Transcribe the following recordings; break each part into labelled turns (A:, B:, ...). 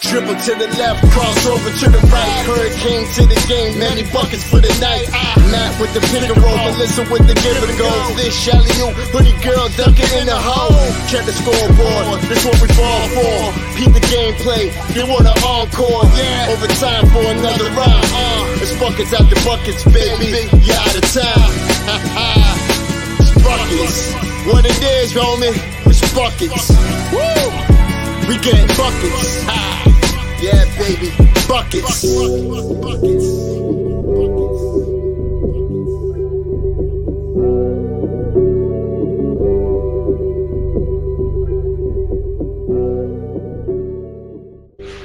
A: Dribble to the left, cross over to the right. Hurricane to the game, many buckets for the night. Matt with the pick and roll, Melissa with the give and go. This Shelly you, hoodie girl dunking in the hole. Check the scoreboard, this what we fall for. Keep the gameplay, they want an encore. Yeah, overtime for another round. Uh, it's buckets out the buckets, baby. You out of time. It's buckets. What it is, homie, it's buckets. Woo! We get buckets. Ah, yeah, baby, buckets.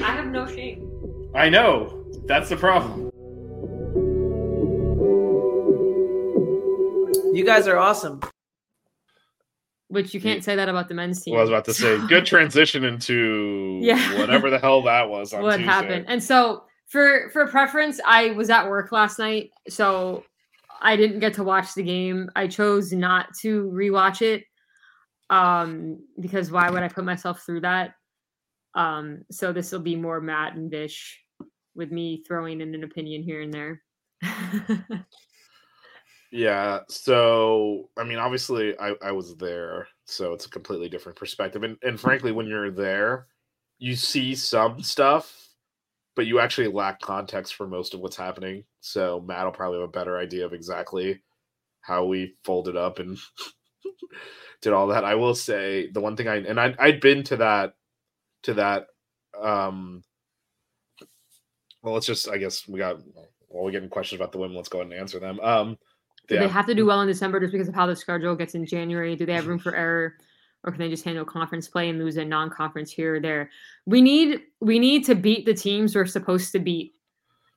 B: I have no shame.
C: I know. That's the problem.
D: You guys are awesome.
B: Which you can't say that about the men's team.
C: Well, I was about to say, good transition into
B: Yeah.
C: whatever the hell that was on
B: what
C: Tuesday.
B: happened. And so for for preference, I was at work last night, so I didn't get to watch the game. I chose not to rewatch it. Um, because why would I put myself through that? Um, so this will be more Matt and Vish with me throwing in an opinion here and there.
C: Yeah. So, I mean, obviously, I, I was there, so it's a completely different perspective. And, and frankly, when you're there, you see some stuff, but you actually lack context for most of what's happening. So, Matt will probably have a better idea of exactly how we folded up and did all that. I will say the one thing I, and I, I'd been to that, to that, um, well, let's just, I guess we got, well, we're getting questions about the women. Let's go ahead and answer them. Um,
B: Do they have to do well in December just because of how the schedule gets in January? Do they have room for error? Or can they just handle conference play and lose a non-conference here or there? We need we need to beat the teams we're supposed to beat.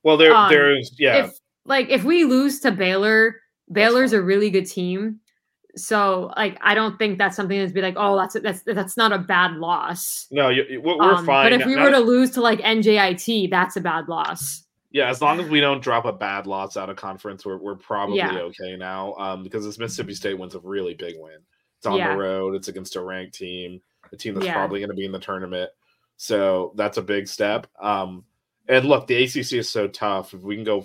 C: Well, there,
B: Um,
C: there's, yeah,
B: If like if we lose to Baylor, Baylor's a really good team. So like I don't think that's something that's be like, oh, that's that's that's not a bad loss.
C: no, you, we're, we're
B: Um,
C: fine.
B: But if we
C: Not-
B: were to lose to like NJIT, that's a bad loss.
C: Yeah, as long as we don't drop a bad loss out of conference, we're we're probably
B: Yeah.
C: okay now. Um, because this Mississippi State wins a really big win. It's on
B: Yeah.
C: the road. It's against a ranked team, a team that's
B: Yeah.
C: probably going to be in the tournament. So that's a big step. Um, and look, the ACC is so tough. If we can go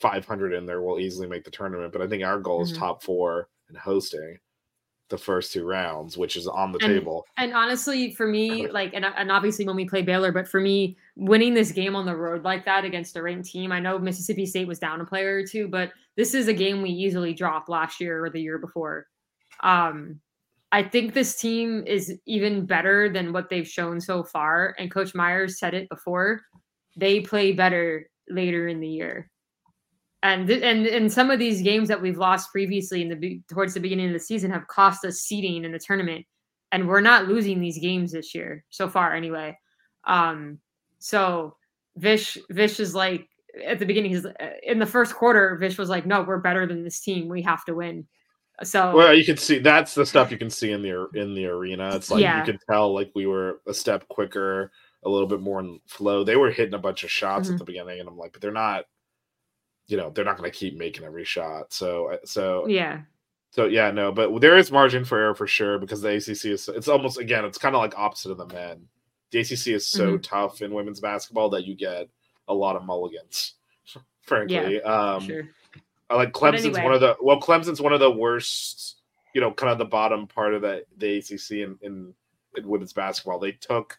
C: 500 in there, we'll easily make the tournament. But I think our goal is
B: Mhm.
C: top four and hosting the first two rounds, which is on the
B: And-
C: table.
B: And honestly, for me, like, and, and obviously when we play Baylor, but for me, winning this game on the road like that against a ranked team, I know Mississippi State was down a player or two, but this is a game we easily dropped last year or the year before. Um, I think this team is even better than what they've shown so far. And Coach Myers said it before. They play better later in the year. And th- and and some of these games that we've lost previously in the be- towards the beginning of the season have cost us seeding in the tournament and we're not losing these games this year so far anyway um so vish vish is like at the beginning he's uh, in the first quarter vish was like no we're better than this team we have to win so
C: Well, you can see that's the stuff you can see in the in the arena. It's like
B: Yeah.
C: you can tell like we were a step quicker, a little bit more in flow. They were hitting a bunch of shots
B: Mhm.
C: at the beginning, and I'm like, but they're not. You know, they're not going to keep making every shot. So, uh, so
B: yeah
C: so yeah, no, but there is margin for error for sure because the ACC is. It's almost again, it's kind of like opposite of the men. The ACC is so
B: Mhm.
C: tough in women's basketball that you get a lot of mulligans. Frankly, um,
B: sure
C: I like Clemson's
B: anyway.
C: one of the well, Clemson's one of the worst. You know, kind of the bottom part of the the ACC in, in in women's basketball. They took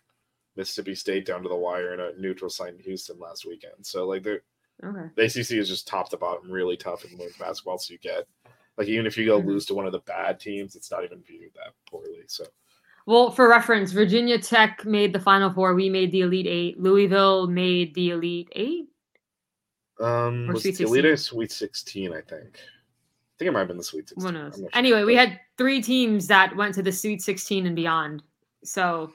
C: Mississippi State down to the wire in a neutral site in Houston last weekend. So like they're
B: Okay.
C: The ACC is just top to bottom really tough in women's basketball. So you get like even if you go
B: Mhm.
C: lose to one of the bad teams, it's not even viewed that poorly. So
B: Well, for reference, Virginia Tech made the Final Four. We made the Elite Eight. Louisville made the Elite Eight.
C: um,
B: Or
C: was
B: Sweet
C: Elite Eight Sweet Sixteen? I think. I think it might have been the Sweet Sixteen.
B: Who knows?
C: Sure.
B: Anyway, we had three teams that went to the Sweet 16 and beyond. So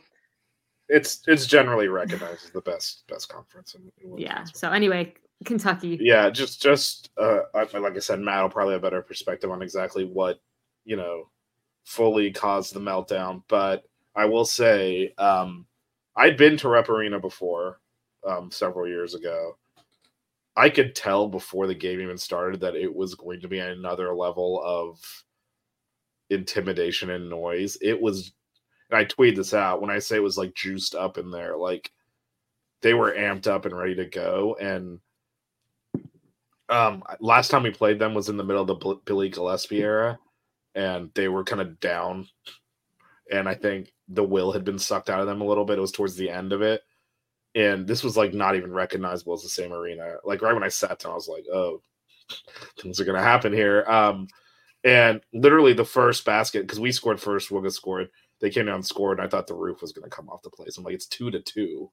C: it's it's generally recognized as the best best conference. In, in
B: yeah. So anyway, Kentucky.
C: yeah just just uh like i said matt will probably have a better perspective on exactly what you know fully caused the meltdown. But i will say um i'd been to Rupp Arena before um several years ago. I could tell before the game even started that it was going to be another level of intimidation and noise. It was and i tweeted this out when i say it was like juiced up in there like they were amped up and ready to go. And um last time we played them was in the middle of the Billy Gillispie era and they were kind of down. And I think the will had been sucked out of them a little bit. It was towards the end of it. And this was like not even recognizable as the same arena. Like right when I sat down I was like oh things are going to happen here. Um and literally the first basket because we scored first Wooga scored. They came down and scored and I thought the roof was going to come off the place. I'm like it's 2 to 2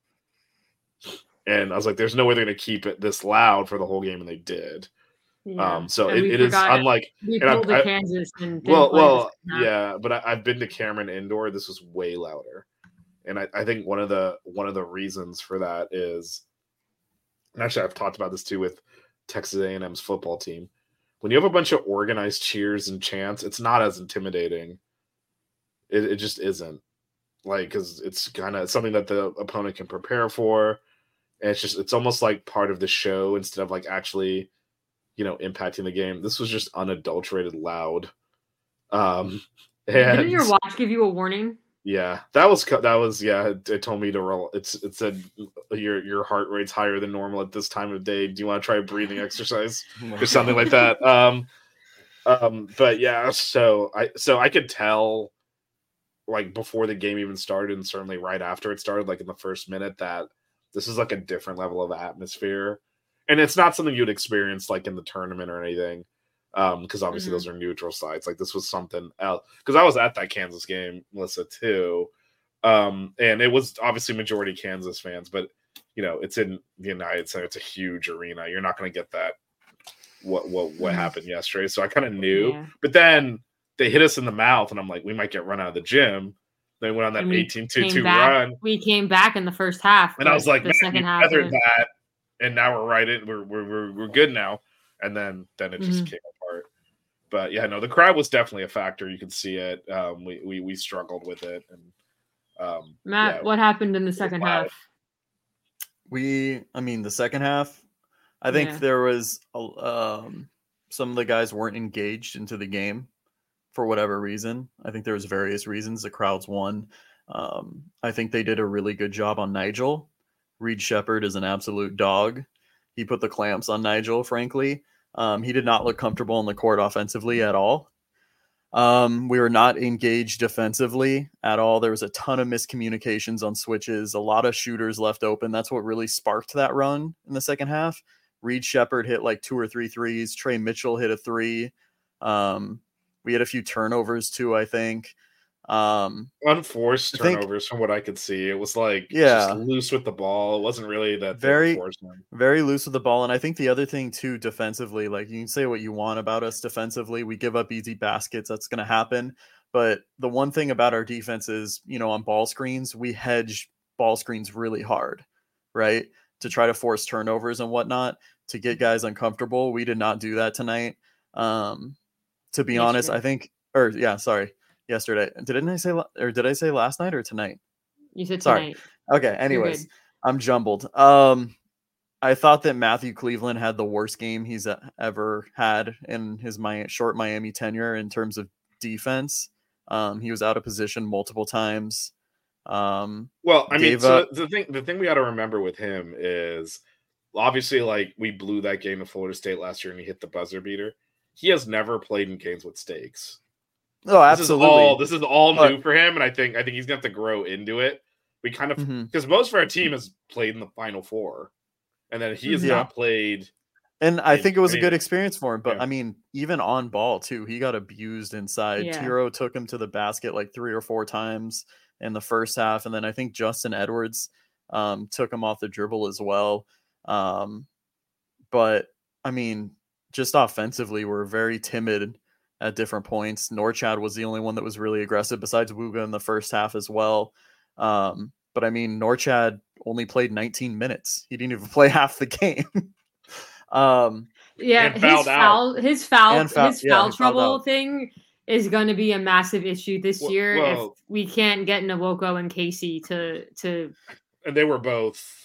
C: and I was like, "There's no way they're going to keep it this loud for the whole game," and they did.
B: Yeah.
C: Um, so
B: And
C: it, it is unlike.
B: We
C: I-
B: pulled
C: I-
B: Kansas and
C: Well, well, yeah, but I, I've been to Cameron Indoor. This was way louder, and I, I think one of the one of the reasons for that is, and actually I've talked about this too with Texas A&M's football team. When you have a bunch of organized cheers and chants, it's not as intimidating. It, it just isn't like because it's kind of something that the opponent can prepare for and it's just it's almost like part of the show instead of like actually you know impacting the game. This was just unadulterated loud. Um and
B: Didn't your watch give you a warning?
C: yeah that was that was yeah it, it told me to roll it's it said your your heart rate's higher than normal at this time of day. Do you want to try a breathing exercise or something like that? Um um but yeah so i so i could tell like before the game even started and certainly right after it started like in the first minute that this is like a different level of atmosphere. And it's not something you'd experience like in the tournament or anything um because obviously
B: Mhm.
C: those are neutral sites. Like this was something else because i was at that kansas game melissa too. Um and it was obviously majority kansas fans but you know it's in the united center it's a huge arena. You're not going to get that what what what
B: Mhm.
C: happened yesterday. So i kind of knew.
B: Yeah.
C: but then they hit us in the mouth and i'm like we might get run out of the gym they went on that 18 2 2 run
B: We came back in the first half.
C: and I was like,
B: the
C: man,
B: second
C: we
B: half.
C: weathered
B: was-
C: that, and now we're right in. We're we're we're, we're good now. And then then it just
B: Mhm.
C: came apart. But yeah, no, the crowd was definitely a factor. You can see it. Um, we we we struggled with it, and um,
B: Matt,
C: yeah,
B: what happened in the second half?
E: We, I mean, the second half, I think
B: Yeah.
E: there was a, um, some of the guys weren't engaged into the game for whatever reason. I think there was various reasons. The crowds won. Um, I think they did a really good job on Nijel. Reed Sheppard is an absolute dog. He put the clamps on Nijel. Frankly, um, he did not look comfortable in the court offensively at all. Um, we were not engaged defensively at all. There was a ton of miscommunications on switches, a lot of shooters left open. That's what really sparked that run in the second half. Reed Sheppard hit like two or three threes. Tre Mitchell hit a three. Um, we had a few turnovers too, I think. Um,
C: unforced
E: I think-
C: turnovers from what I could see. It was like
E: Yeah.
C: just loose with the ball. It wasn't really that
E: Very-
C: were forcing them.
E: very loose with the ball. And I think the other thing too, defensively, like you can say what you want about us defensively. We give up easy baskets. That's going to happen. But the one thing about our defense is, you know, on ball screens, we hedge ball screens really hard, right? To try to force turnovers and whatnot to get guys uncomfortable. We did not do that tonight. Um, to be honest, I think, or yeah, sorry, yesterday. Didn't I say, or did I say last night or tonight?
B: You said
E: Sorry.
B: tonight.
E: Okay. Anyways. I'm jumbled. Um, I thought that Matthew Cleveland had the worst game he's uh, ever had in his Mi- short Miami tenure in terms of defense. Um, he was out of position multiple times. Um,
C: Well, I mean, so
E: up-
C: the thing the thing we got to remember with him is obviously like we blew that game to Florida State last year and he hit the buzzer beater. He has never played in games with stakes.
E: oh,
C: This
E: absolutely.
C: is all this is all
E: But-
C: new for him, and I think I think he's gonna have to grow into it. We kind of because most of our team has played in the final four. and then he has
E: Yeah.
C: not played.
E: And I think it was a good experience for him. But
C: Yeah.
E: I mean, even on ball too, he got abused inside.
B: Yeah.
E: Tiro took him to the basket like three or four times in the first half, and then I think Justin Edwards um, took him off the dribble as well. Um, but I mean, just offensively, we're very timid at different points. Norchad was the only one that was really aggressive, besides Wooga in the first half as well. Um, but I mean, Norchad only played 19 minutes. He didn't even play half the game. um,
B: Yeah, his foul, his foul,
E: And foul-
B: his
E: yeah,
B: foul trouble thing is going to be a massive issue this
C: Well-
B: year
C: well-
B: if we can't get Nwoko and Casey to to.
C: And they were both.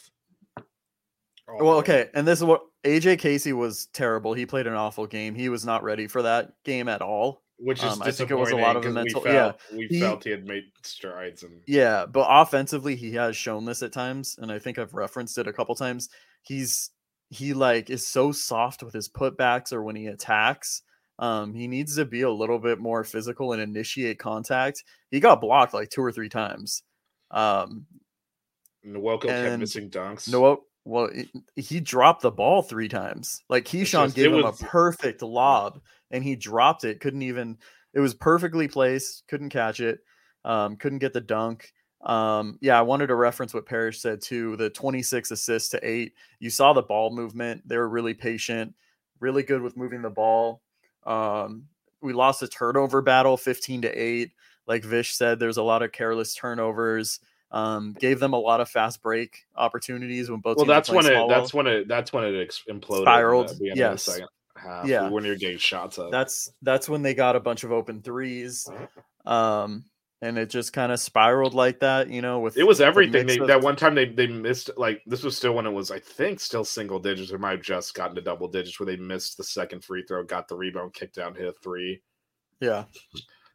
E: Well, okay, and this is what AJ Casey was terrible. He played an awful game. He was not ready for that game at all.
C: which is
E: um, I think it was a lot of mental-
C: We
E: yeah,
C: we
E: he-
C: felt he had made strides, and
E: Yeah, but offensively, he has shown this at times, and I think I've referenced it a couple times. He's he like is so soft with his putbacks or when he attacks. Um, he needs to be a little bit more physical and initiate contact. He got blocked like two or three times. Um,
C: Nwoko kept missing dunks.
E: no, well, he- he dropped the ball three times. Like Kyshawn
C: just-
E: gave him
C: was-
E: a perfect lob, and he dropped it. Couldn't even. It was perfectly placed. Couldn't catch it. Um, couldn't get the dunk. Um, yeah, I wanted to reference what Parrish said too. The 26 assists to eight. You saw the ball movement. They were really patient, really good with moving the ball. Um, we lost a turnover battle, 15 to eight. Like Vish said, there's a lot of careless turnovers. Um, gave them a lot of fast break opportunities when both.
C: well,
E: teams were
C: that's when it. That's when it. That's when it imploded.
E: Spiraled,
C: At the end
E: yes.
C: Of the second half.
E: Yeah.
C: When you're getting shots up.
E: that's that's when they got a bunch of open threes um and it just kind of spiraled like that you know with
C: It was everything.
E: mix
C: They,
E: of-
C: that one time they they missed like this was still when it was I think still single digits or might have just gotten to double digits where they missed the second free throw, got the rebound, kicked down, hit a three
E: yeah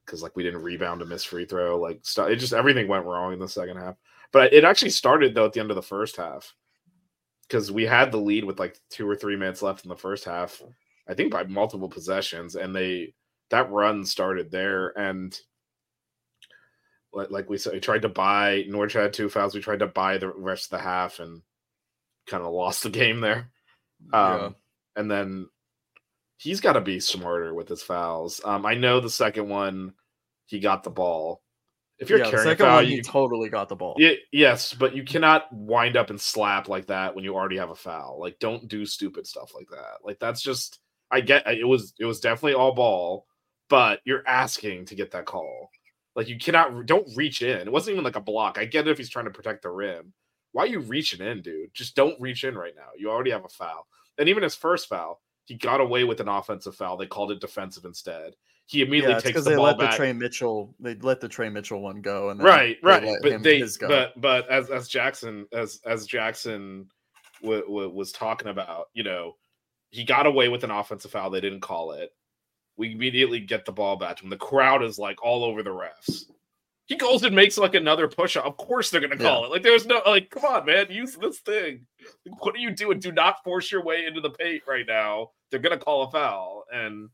C: because like we didn't rebound a missed free throw. Like st- it just everything went wrong in the second half. But it actually started though at the end of the first half because we had the lead with like two or three minutes left in the first half. I think by multiple possessions, and they that run started there and. Like, like we said, we tried to buy Norchad had two fouls. We tried to buy the rest of the half and kind of lost the game there. Um,
E: Yeah.
C: And then he's got to be smarter with his fouls. Um, I know the second one he got the ball. If you're
E: yeah, the
C: carrying a foul,
E: one
C: you
E: he totally got the ball
C: Y- yes, but you cannot wind up and slap like that when you already have a foul. Like, don't do stupid stuff like that. Like, that's just I get it was it was definitely all ball, but you're asking to get that call. Like, you cannot don't reach in. It wasn't even like a block. I get it if he's trying to protect the rim. Why are you reaching in, dude? Just don't reach in right now. You already have a foul. And even his first foul, he got away with an offensive foul. They called it defensive instead. He immediately
E: yeah,
C: takes the
E: they
C: ball
E: let
C: back.
E: the Tre Mitchell they let the Tre Mitchell one go and
C: right
E: they
C: right
E: let
C: but
E: him
C: they but but as as jackson as as jackson w- w- was talking about you know he got away with an offensive foul they didn't call it we immediately get the ball back to him the crowd is like all over the refs he goes and makes like another push up. of course they're gonna call
E: Yeah.
C: it like there's no like come on man use this thing Like, what are you doing do not force your way into the paint right now they're gonna call a foul and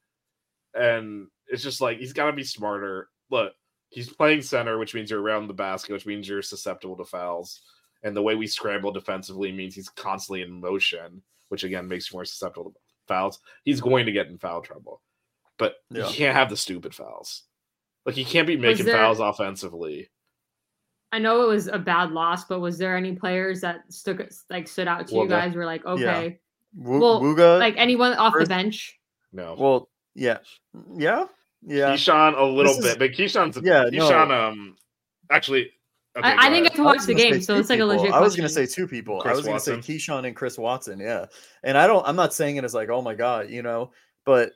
C: and it's just like he's got to be smarter. Look, he's playing center, which means you're around the basket, which means you're susceptible to fouls. And the way we scramble defensively means he's constantly in motion, which again makes you more susceptible to fouls. He's going to get in foul trouble, but
E: Yeah.
C: you can't have the stupid fouls. Like he can't be making
B: there-
C: fouls offensively.
B: I know it was a bad loss, but was there any players that stuck like stood out to
C: Well,
B: you
C: that-
B: guys? Were like, okay,
E: Wu-
B: well,
E: Wooga,
B: like anyone off the bench?
C: No,
E: well, yeah, yeah, yeah.
C: Kyshawn a little
E: This is-
C: bit, but Kyshawn's
E: Yeah,
C: Kyshawn.
E: no.
C: Um, actually, okay,
B: I, I didn't
C: ahead.
B: get to watch the game, so it's like a
E: people.
B: legit.
E: I was going to say two people. I was going to say
C: Watson.
E: Kyshawn and Chris Watson. Yeah, and I don't. I'm not saying it as like, oh my god, you know, but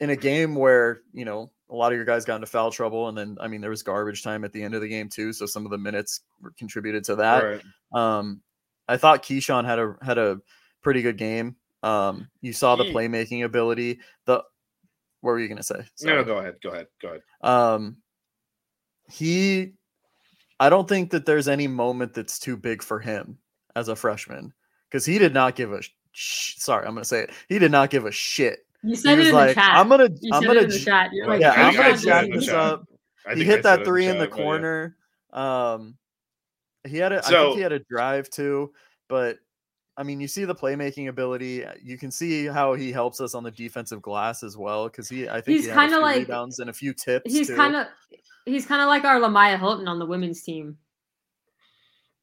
E: in a game where you know a lot of your guys got into foul trouble, and then I mean there was garbage time at the end of the game too, so some of the minutes were contributed to that.
C: Right.
E: Um, I thought Kyshawn had a had a pretty good game. Um, you saw the playmaking ability. The what were you going to say?
C: No,
E: Sorry.
C: no, go ahead, go ahead, go ahead.
E: Um, he, I don't think that there's any moment that's too big for him as a freshman because he did not give a. Sh- sorry, I'm gonna say it. He did not give a shit.
B: You said it in
E: like,
B: the chat.
E: "I'm gonna,
B: you
E: I'm gonna,
B: it in the
E: j-
B: chat. You're like,
E: yeah,
C: I
E: I'm gonna
C: said it
E: jack
C: in the
E: this up." He hit that three in the
C: chat, but yeah.
E: corner. Um, he had a. I
C: So-
E: think he had a drive too, but I mean, you see the playmaking ability. uh, You can see how he helps us on the defensive glass as well. Because he, I think
B: He's
E: he
B: kinda like-
E: rebounds and a few tips.
B: He's kind of he's kind of like our Lemyah Hylton on the women's team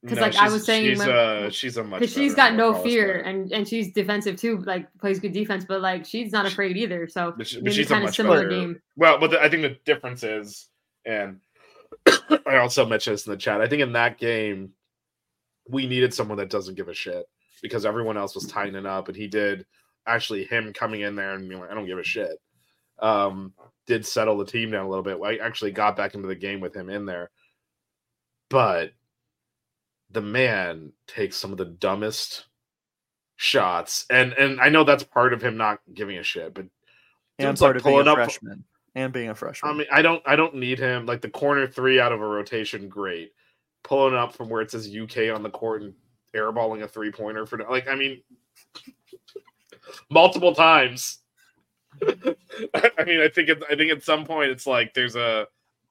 B: 'Cause, like, I was saying
C: she's
B: when-
C: uh she's a much
B: because she's got no fear
C: player.
B: and and she's defensive too, like plays good defense, but like she's not afraid either. So
C: But, she, but she's a
B: kind of similar
C: better.
B: game.
C: Well, but the, I think the difference is, and I also mentioned this in the chat. I think in that game, we needed someone that doesn't give a shit because everyone else was tightening up, and he did. Actually, him coming in there and being like, "I don't give a shit," um, did settle the team down a little bit. I actually got back into the game with him in there, but the man takes some of the dumbest shots, and and I know that's part of him not giving a shit, but
E: and
C: dude's, like,
E: part of being
C: pulling
E: a
C: up-
E: freshman and being a freshman.
C: I mean, I don't, I don't need him. Like the corner three out of a rotation, great. Pulling up from where it says UK on the court and airballing a three pointer for like, I mean, multiple times. I mean, I think, it, I think at some point it's like there's a,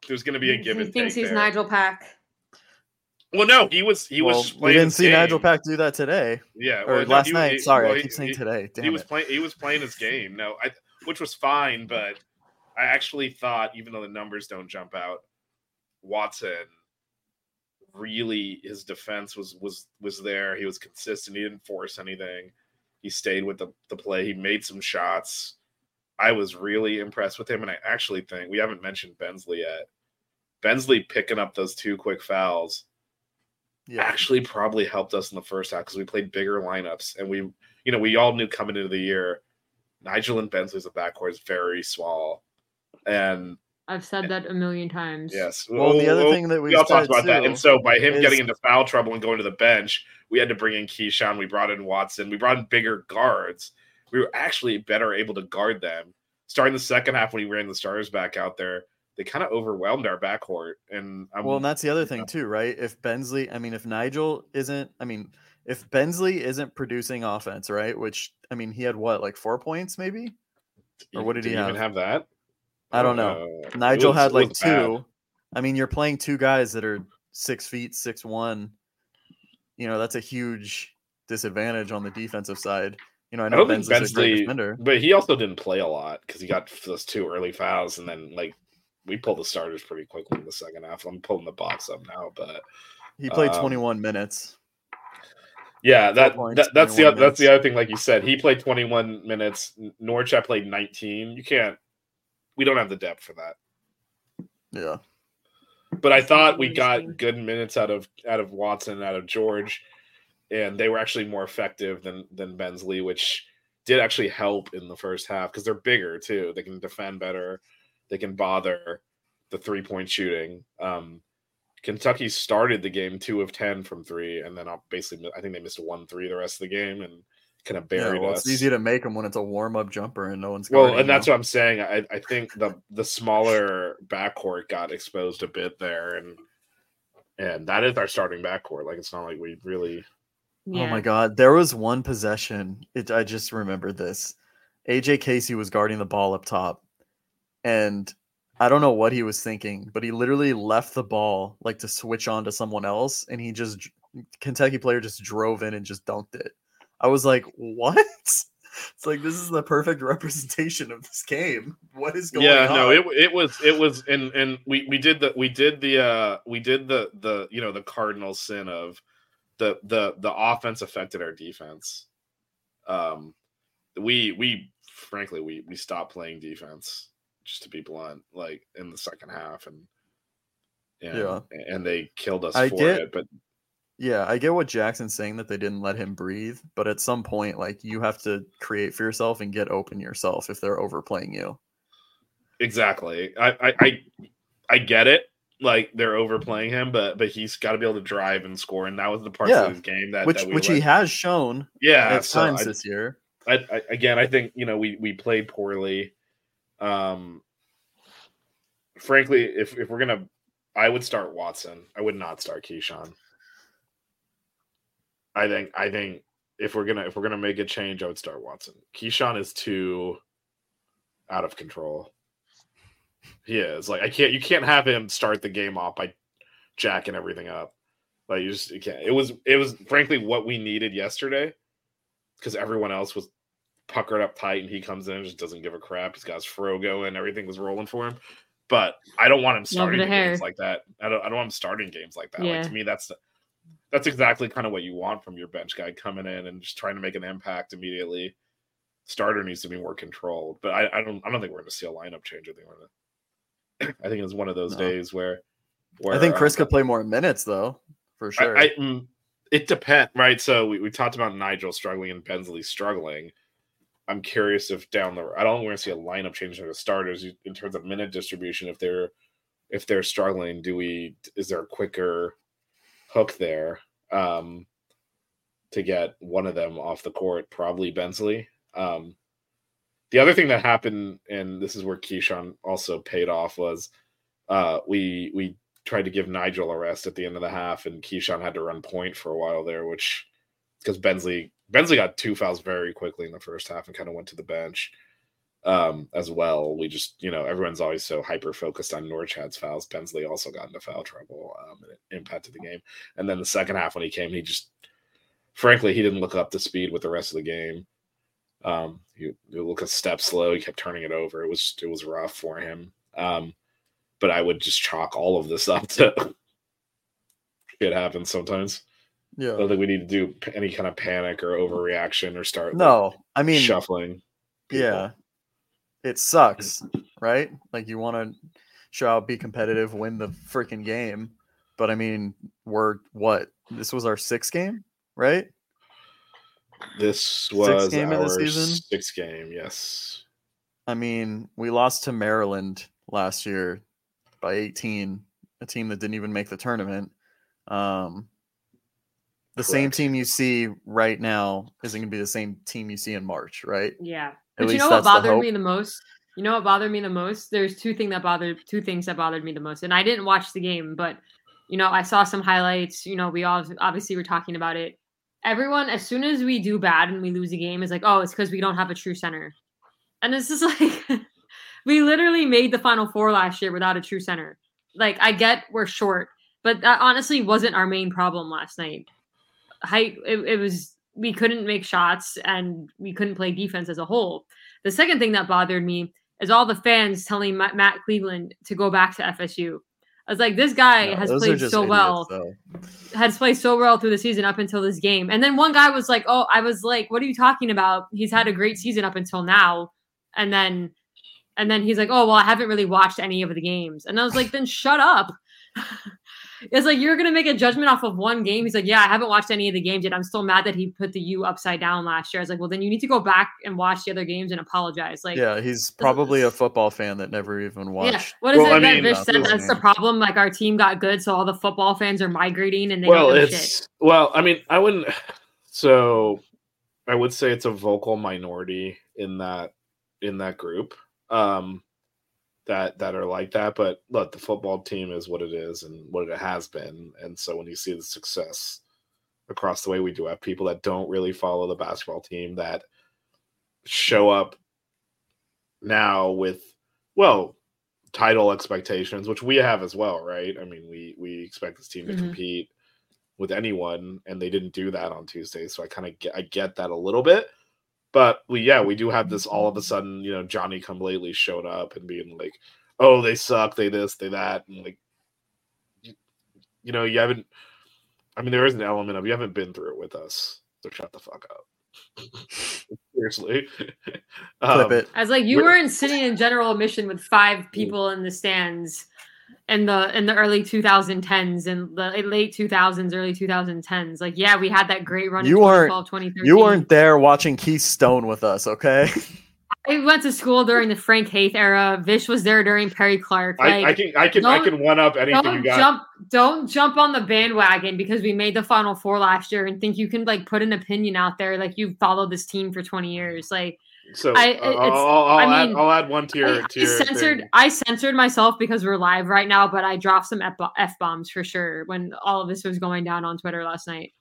C: there's going to be a give
B: he
C: and
B: thinks he's
C: there.
B: Nijel Pack.
C: Well, no, he was, he
E: well,
C: was.
E: we
C: Playing
E: didn't
C: his
E: see
C: Nijel.
E: Pack do that today
C: Yeah,
E: or
C: well, no,
E: last
C: he-
E: night.
C: he-
E: Sorry,
C: well,
E: I keep saying
C: he-
E: today. Damn
C: he was playing he was playing his game no I, which was fine but i actually thought even though the numbers don't jump out watson really his defense was was was there he was consistent he didn't force anything he stayed with the, the play he made some shots i was really impressed with him and i actually think we haven't mentioned bensley yet bensley picking up those two quick fouls
E: yeah.
C: actually probably helped us in the first half because we played bigger lineups and we you know we all knew coming into the year Nijel and Bensley's backcourt is very small and
B: I've said that a million times.
C: yes
E: Well, the other
C: oh,
E: thing that we,
C: we all talked
E: said
C: about that and so by him
E: is-
C: getting into foul trouble and going to the bench we had to bring in Kyshawn we brought in Watson we brought in bigger guards we were actually better able to guard them starting the second half when we ran the starters back out there they kind of overwhelmed our backcourt and I'm,
E: Well, and that's the other thing too, right? If Bensley, I mean, if Nijel isn't, I mean, if Bensley isn't producing offense, right? Which I mean, he had what, like four points, maybe? or what did he
C: even
E: have?
C: have that
E: I don't know.
C: Uh,
E: Nijel
C: was-
E: had like
C: was bad.
E: two. I mean, you're playing two guys that are six feet, six one. You know, that's a huge disadvantage on the defensive side. You know, I
C: I
E: know
C: don't think Bensley,
E: defender.
C: but he also didn't play a lot because he got those two early fouls, and then like we pulled the starters pretty quickly in the second half. I'm pulling the box up now, but
E: He played
C: um,
E: 21 minutes.
C: yeah, that,
E: points,
C: that that's the
E: 21
C: that's the other thing. Like you said, he played 21 minutes. Norchad played 19. You can't. We don't have the depth for that.
E: Yeah.
C: But I thought we got good minutes out of out of Watson, out of George, and they were actually more effective than than Bensley, which did actually help in the first half because they're bigger too. They can defend better. They can bother the three point shooting. Um, Kentucky started the game two of ten from three, and then I'll basically I think they missed a one three the rest of the game and kind of
E: Yeah,
C: buried
E: well,
C: us.
E: it's easy to make them when it's a warm up jumper and no one's
C: Well, and that's
E: you.
C: what I'm saying. I, I think the the smaller backcourt got exposed a bit there, and and that is our starting backcourt. Like it's not like we really.
B: Yeah.
E: Oh my god, there was one possession. It I just remembered this. AJ Casey was guarding the ball up top, and I don't know what he was thinking, but he literally left the ball like to switch on to someone else, and he just Kentucky player just drove in and just dunked it. I was like, what? It's like this is the perfect representation of this game. What is going
C: yeah,
E: on?
C: no, it it was it was, and and we we did the we did the uh we did the the you know the cardinal sin of the the the offense affected our defense. Um, we we frankly we we stopped playing defense just to be blunt, like in the second half, and and,
E: Yeah.
C: and they killed us
E: I
C: for
E: get-
C: it. But
E: Yeah, I get what Jackson's saying that they didn't let him breathe, but at some point, like you have to create for yourself and get open yourself if they're overplaying you.
C: Exactly. I, I I I get it. Like they're overplaying him, but but he's got to be able to drive and score, and that was the part
E: Yeah.
C: of his game that
E: which
C: that
E: which
C: let-
E: he has shown
C: yeah
E: at
C: so
E: times
C: I-
E: this year.
C: I, I again, I think you know we we played poorly. Um, frankly, if if we're gonna, I would start Watson. I would not start Kyshawn. I think I think if we're gonna if we're gonna make a change, I would start Watson. Kyshawn is too out of control. He is like I can't. You can't have him start the game off by jacking everything up. Like you just you can't. It was it was frankly what we needed yesterday because everyone else was puckered up tight and he comes in and just doesn't give a crap. He's got his fro going, everything was rolling for him. But I don't want him starting
B: the
C: games like that. I don't I don't want him starting games like that.
B: Yeah.
C: Like to me, that's that's exactly kind of what you want from your bench guy coming in and just trying to make an impact immediately. Starter needs to be more controlled, but I, I don't I don't think we're going to see a lineup change. I think we're gonna, I think it's one of those
E: No.
C: days where, where
E: I think Chris
C: um,
E: could play more minutes though, for sure.
C: I, I, mm, it depends, right? So we, we talked about Nijel struggling and Bensley struggling. I'm curious if down the I don't want to see a lineup change for the starters in terms of minute distribution. If they're if they're struggling, do we is there a quicker hook there um, to get one of them off the court? Probably Bensley. Um, the other thing that happened, and this is where Kyshawn also paid off, was uh, we we tried to give Nijel a rest at the end of the half, and Kyshawn had to run point for a while there, which because Bensley Bensley got two fouls very quickly in the first half and kind of went to the bench um, as well. We just you know everyone's always so hyper focused on Norchad's fouls. Bensley also got into foul trouble um, and it impacted the game. And then the second half when he came, he just frankly he didn't look up to speed with the rest of the game. Um, he, he looked a step slow. He kept turning it over. It was it was rough for him. Um, but I would just chalk all of this up to it happens sometimes. I
E: yeah.
C: don't think we need to do any kind of panic or overreaction or start like,
E: No, I mean,
C: shuffling. people.
E: yeah, it sucks, right? Like you want to show out, be competitive, win the freaking game, but I mean, we're what? This was our sixth game, right?
C: This was
E: game of the
C: our
E: season?
C: sixth game. Yes,
E: I mean, we lost to Maryland last year by 18, a team that didn't even make the tournament. Um, the same team you see right now isn't going to be the same team you see in March, right?
B: Yeah.
E: At
B: But you know what
E: that's the
B: bothered me the most? You know what bothered me the most? There's two things that bothered two things that bothered me the most. And I didn't watch the game, but you know, I saw some highlights. You know, we all obviously were talking about it. Everyone, as soon as we do bad and we lose a game, is like, oh, it's because we don't have a true center. And it's just like we literally made the final four last year without a true center. Like, I get we're short, but that honestly wasn't our main problem last night. Height, it, it was we couldn't make shots and we couldn't play defense as a whole. The second thing that bothered me is all the fans telling Ma- Matt Cleveland to go back to FSU. I was like, this guy
E: No,
B: has played so
E: idiots,
B: well,
E: though.
B: has played so well through the season up until this game. And then one guy was like, oh, I was like, what are you talking about? He's had a great season up until now. And then, and then he's like, oh, well, I haven't really watched any of the games. And I was like, then shut up. It's like you're gonna make a judgment off of one game. He's like, yeah, I haven't watched any of the games yet. I'm still mad that he put the U upside down last year. I was like, well, then you need to go back and watch the other games and apologize. Like,
E: yeah, he's probably a football fan that never even
B: yeah.
E: watched.
B: What is
C: Well,
B: it
C: I
B: that
C: mean,
B: Vish said?
E: those
B: That's the problem. Like our team got good, so all the football fans are migrating and they
C: well,
B: don't
C: it's
B: shit.
C: well. I mean, I wouldn't. So, I would say it's a vocal minority in that in that group. Um, that that are like that. But look, the football team is what it is and what it has been. And so when you see the success across the way, we do have people that don't really follow the basketball team that show up now with well title expectations, which we have as well, right? I mean, we we expect this team to
B: Mhm.
C: compete with anyone, and they didn't do that on Tuesday. So I kind of get I get that a little bit. But we yeah, we do have this all of a sudden, you know, Johnny come lately showed up and being like, oh, they suck, they this, they that, and like you, you know, you haven't I mean, there is an element of you haven't been through it with us, so shut the fuck up. Seriously.
E: Clip
C: Um,
E: it.
B: I was like, you weren't sitting in general admission with five people in the stands in the in the early 2010s and the late 2000s, early 2010s. Like, yeah, we had that great run.
E: You weren't- You weren't there watching Keith Stone with us, okay?
B: I went to school during the Frank Haith era. Vish was there during Perry Clark.
C: I,
B: Like,
C: I can I can I can one up anything
B: don't
C: got.
B: jump don't jump on the bandwagon because we made the final four last year and think you can like put an opinion out there like you've followed this team for 20 years like
C: So
B: I, uh,
C: I'll, I'll,
B: I
C: add,
B: mean,
C: I'll add one to your
B: I,
C: to
B: I censored
C: thing.
B: i censored myself because we're live right now but i dropped some f bombs for sure when all of this was going down on twitter last night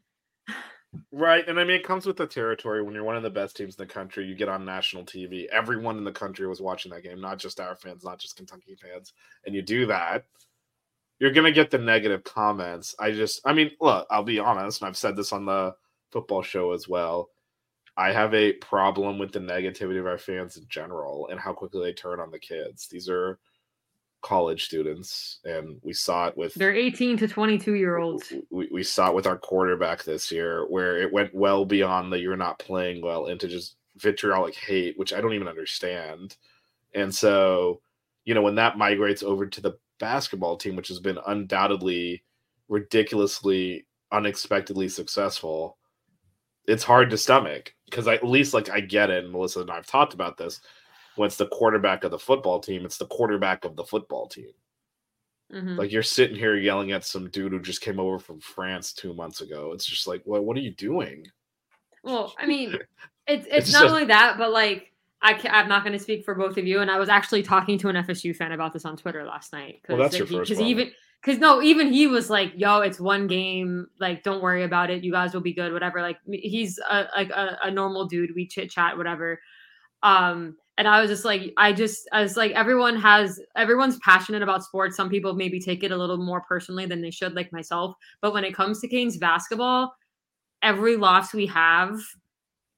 C: Right, and I mean it comes with the territory. When you're one of the best teams in the country, you get on national TV. Everyone in the country was watching that game, not just our fans, not just Kentucky fans. And you do that, you're gonna get the negative comments. I just, I mean, look, I'll be honest, and I've said this on the football show as well. I have a problem with the negativity of our fans in general and how quickly they turn on the kids. These are college students, and we saw it with
B: they're 18 to 22 year olds.
C: We, we saw it with our quarterback this year, where it went well beyond the you're not playing well into just vitriolic hate, which I don't even understand. And so, you know, when that migrates over to the basketball team, which has been undoubtedly ridiculously, unexpectedly successful, it's hard to stomach because at least like I get it. And Melissa and I have talked about this. When it's the quarterback of the football team, it's the quarterback of the football team. Mm-hmm. Like you're sitting here yelling at some dude who just came over from France two months ago. It's just like, well, what are you doing?
B: Well, I mean, it's it's, it's not only that, but like I I'm not going to speak for both of you. And I was actually talking to an FSU fan about this on Twitter last night.
C: Well, that's your first. Because
B: even because no, even he was like, "Yo, it's one game. Like, don't worry about it. You guys will be good. Whatever." Like, he's a, like a, a normal dude. We chit chat, whatever. Um, and I was just like, I just, I was like, everyone has, everyone's passionate about sports. Some people maybe take it a little more personally than they should, like myself. But when it comes to Canes basketball, every loss we have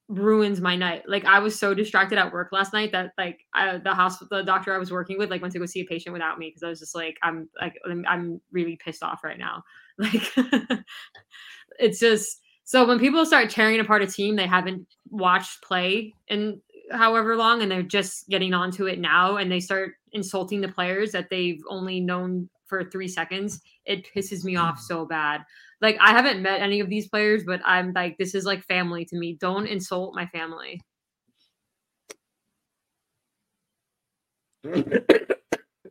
B: ruins my night. Like I was so distracted at work last night that like I, the hospital, the doctor I was working with, like went to go see a patient without me because I was just like, I'm like, I'm, I'm really pissed off right now. Like, it's just so when people start tearing apart a team they haven't watched play in however long, and they're just getting onto it now, and they start insulting the players that they've only known for three seconds, it pisses me off so bad like I haven't met any of these players, but I'm like, this is like family to me. Don't insult my family.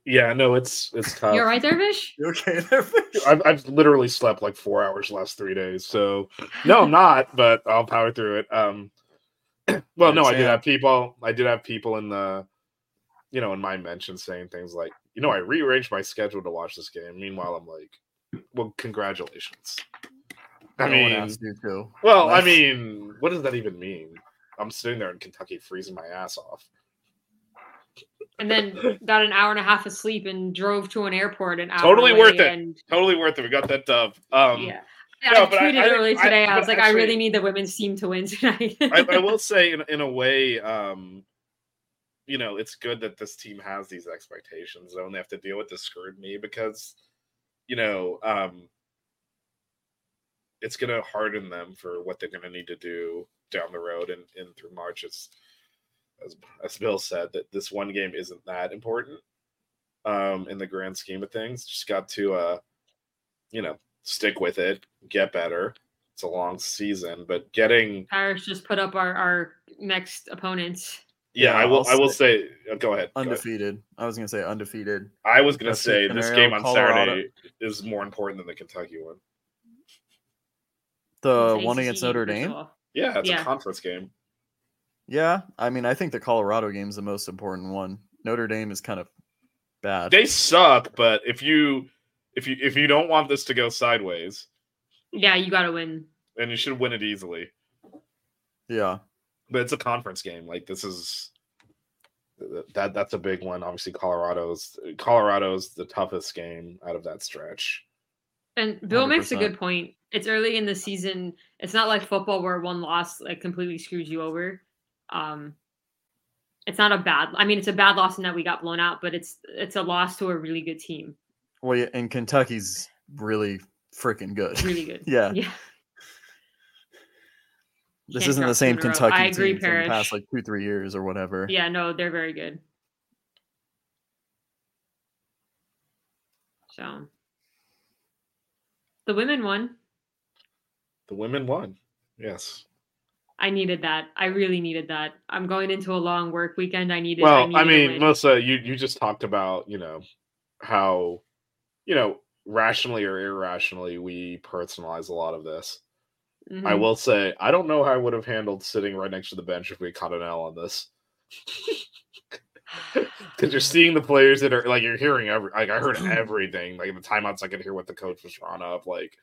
C: yeah, no, it's it's tough.
B: You're right there, Vish.
E: You okay there,
C: I've I've literally slept like four hours last three days, so no, I'm not, but I'll power through it. Um, well, no, I did have people. I did have people in the, you know, in my mentions saying things like, you know, I rearranged my schedule to watch this game. Meanwhile, I'm like, well, congratulations. I no mean, too. Well, I mean, what does that even mean? I'm sitting there in Kentucky freezing my ass off.
B: And then got an hour and a half of sleep and drove to an airport an hour.
C: Totally worth it. And... Totally worth it. We got that dub. Um,
B: yeah. No, I tweeted I, early today. I, I was like, actually, I really need the women's team to win tonight.
C: I, I, will say, in, in a way, um, you know, it's good that this team has these expectations. They only have to deal with the scrutiny because you know, um, it's going to harden them for what they're going to need to do down the road and, and through March. It's, as, as Bill said, that this one game isn't that important um, in the grand scheme of things. Just got to, uh, you know, stick with it, get better. It's a long season, but getting
B: Paris just put up our, our next opponents.
C: Yeah, yeah I will. I will say. Uh, go ahead.
E: Undefeated.
C: Go
E: ahead. I was gonna say undefeated.
C: I was gonna Best say this game on Colorado. Saturday is more important than the Kentucky one.
E: The one against Notre Dame.
C: Yeah, it's yeah. a conference game.
E: Yeah, I mean, I think the Colorado game is the most important one. Notre Dame is kind of bad.
C: They suck, but if you if you if you don't want this to go sideways,
B: yeah, you got to win,
C: and you should win it easily.
E: Yeah,
C: but it's a conference game. Like this is that that's a big one. Obviously, Colorado's Colorado's the toughest game out of that stretch.
B: And Bill 100%. makes a good point. It's early in the season. It's not like football where one loss like completely screws you over. Um, it's not a bad. I mean, it's a bad loss in that we got blown out, but it's it's a loss to a really good team.
E: Well, yeah, and Kentucky's really freaking good.
B: Really good.
E: yeah.
B: Yeah.
E: This isn't the same Kentucky I agree, team from the past like two, three years or whatever.
B: Yeah, no, they're very good. So the women won.
C: The women won. Yes.
B: I needed that. I really needed that. I'm going into a long work weekend. I needed.
C: Well,
B: I, needed I
C: mean, Melissa, you you just talked about you know how you know rationally or irrationally we personalize a lot of this. Mm-hmm. I will say, I don't know how I would have handled sitting right next to the bench if we caught an L on this. Because you're seeing the players that are like you're hearing every like I heard everything. Like the timeouts, I could hear what the coach was drawing up. Like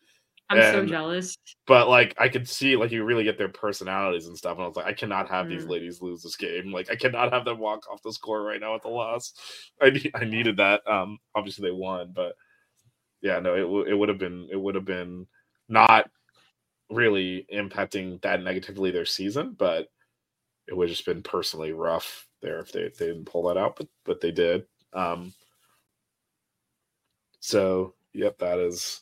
B: I'm and, so jealous.
C: But like I could see like you really get their personalities and stuff. And I was like, I cannot have mm. these ladies lose this game. Like I cannot have them walk off the score right now at the loss. I I needed that. Um obviously they won, but yeah, no, it it would have been it would have been not really impacting that negatively their season, but it would just been personally rough there if they, if they didn't pull that out, but but they did. Um, so yep, that is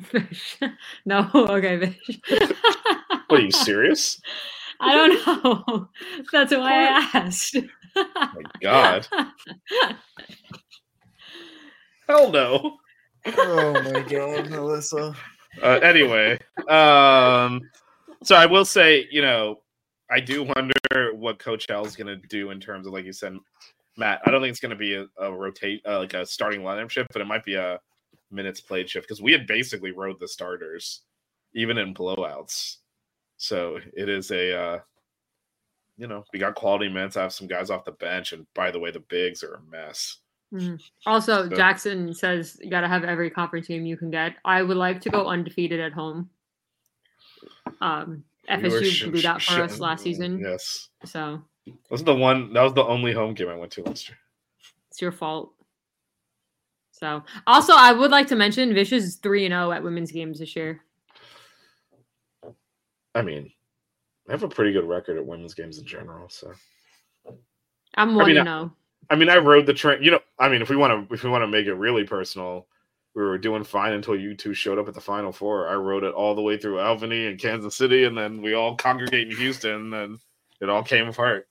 B: Fish. no, okay, fish.
C: What are you serious?
B: I don't know. That's why I asked.
C: Oh my god. Hell no.
E: oh my god, Melissa.
C: Uh, anyway, um, so I will say, you know, I do wonder what Coach L's going to do in terms of, like you said, Matt. I don't think it's going to be a, a rotate, uh, like a starting lineup shift, but it might be a minutes played shift because we had basically rode the starters, even in blowouts. So it is a, uh, you know, we got quality minutes. I have some guys off the bench, and by the way, the bigs are a mess.
B: Mhm. Also,
C: So-
B: Jackson says you got to have every conference game you can get. I would like to go undefeated at home. Um, FSU
C: sh-
B: blew that
C: sh-
B: for us last season,
C: Yes,
B: so
C: that was the one. That was the only home game I went to last year.
B: it's your fault. So, also, I would like to mention Vish is three and zero at women's games this year.
C: I mean, I have a pretty good record at women's games in general. So
B: I'm one
C: mean,
B: and zero.
C: I mean, I rode the train. You know, I mean, if we want to, if we want to make it really personal, we were doing fine until you two showed up at the Final Four. I rode it all the way through Albany and Kansas City, and then we all congregate in Houston, and it all came apart.